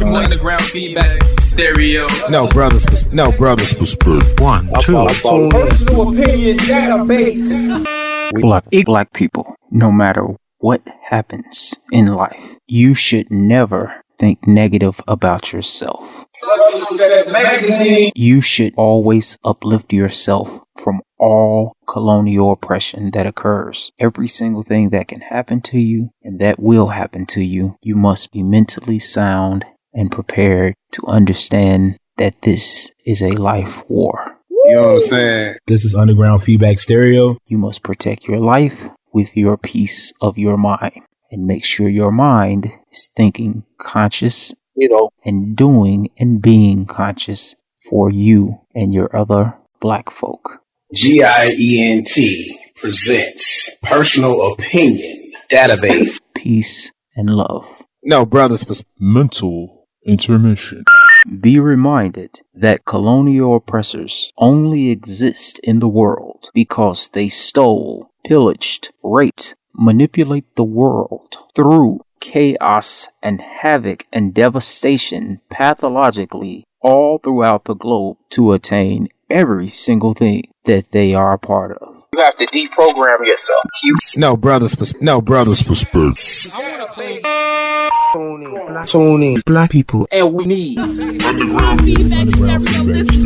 From underground feedback stereo. No brothers, no brothers. One, two, Personal opinion database. black, black people, no matter what happens in life, you should never think negative about yourself. You should always uplift yourself from all colonial oppression that occurs. Every single thing that can happen to you and that will happen to you, you must be mentally sound and prepared to understand that this is a life war. You know what I'm saying? This is Underground Feedback Stereo. You must protect your life with your peace of your mind and make sure your mind is thinking conscious, you know, and doing and being conscious for you and your other black folk. G I E N T presents Personal Opinion Database. Peace and love. No brothers pers- Mental intermission. Be reminded that colonial oppressors only exist in the world because they stole, pillaged, raped, manipulate the world through chaos and havoc and devastation pathologically all throughout the globe to attain every single thing that they are a part of. You have to deprogram yourself. You no brothers no brothers perspective. tune in. Black Tony Black people. And we need Feedback stereo. This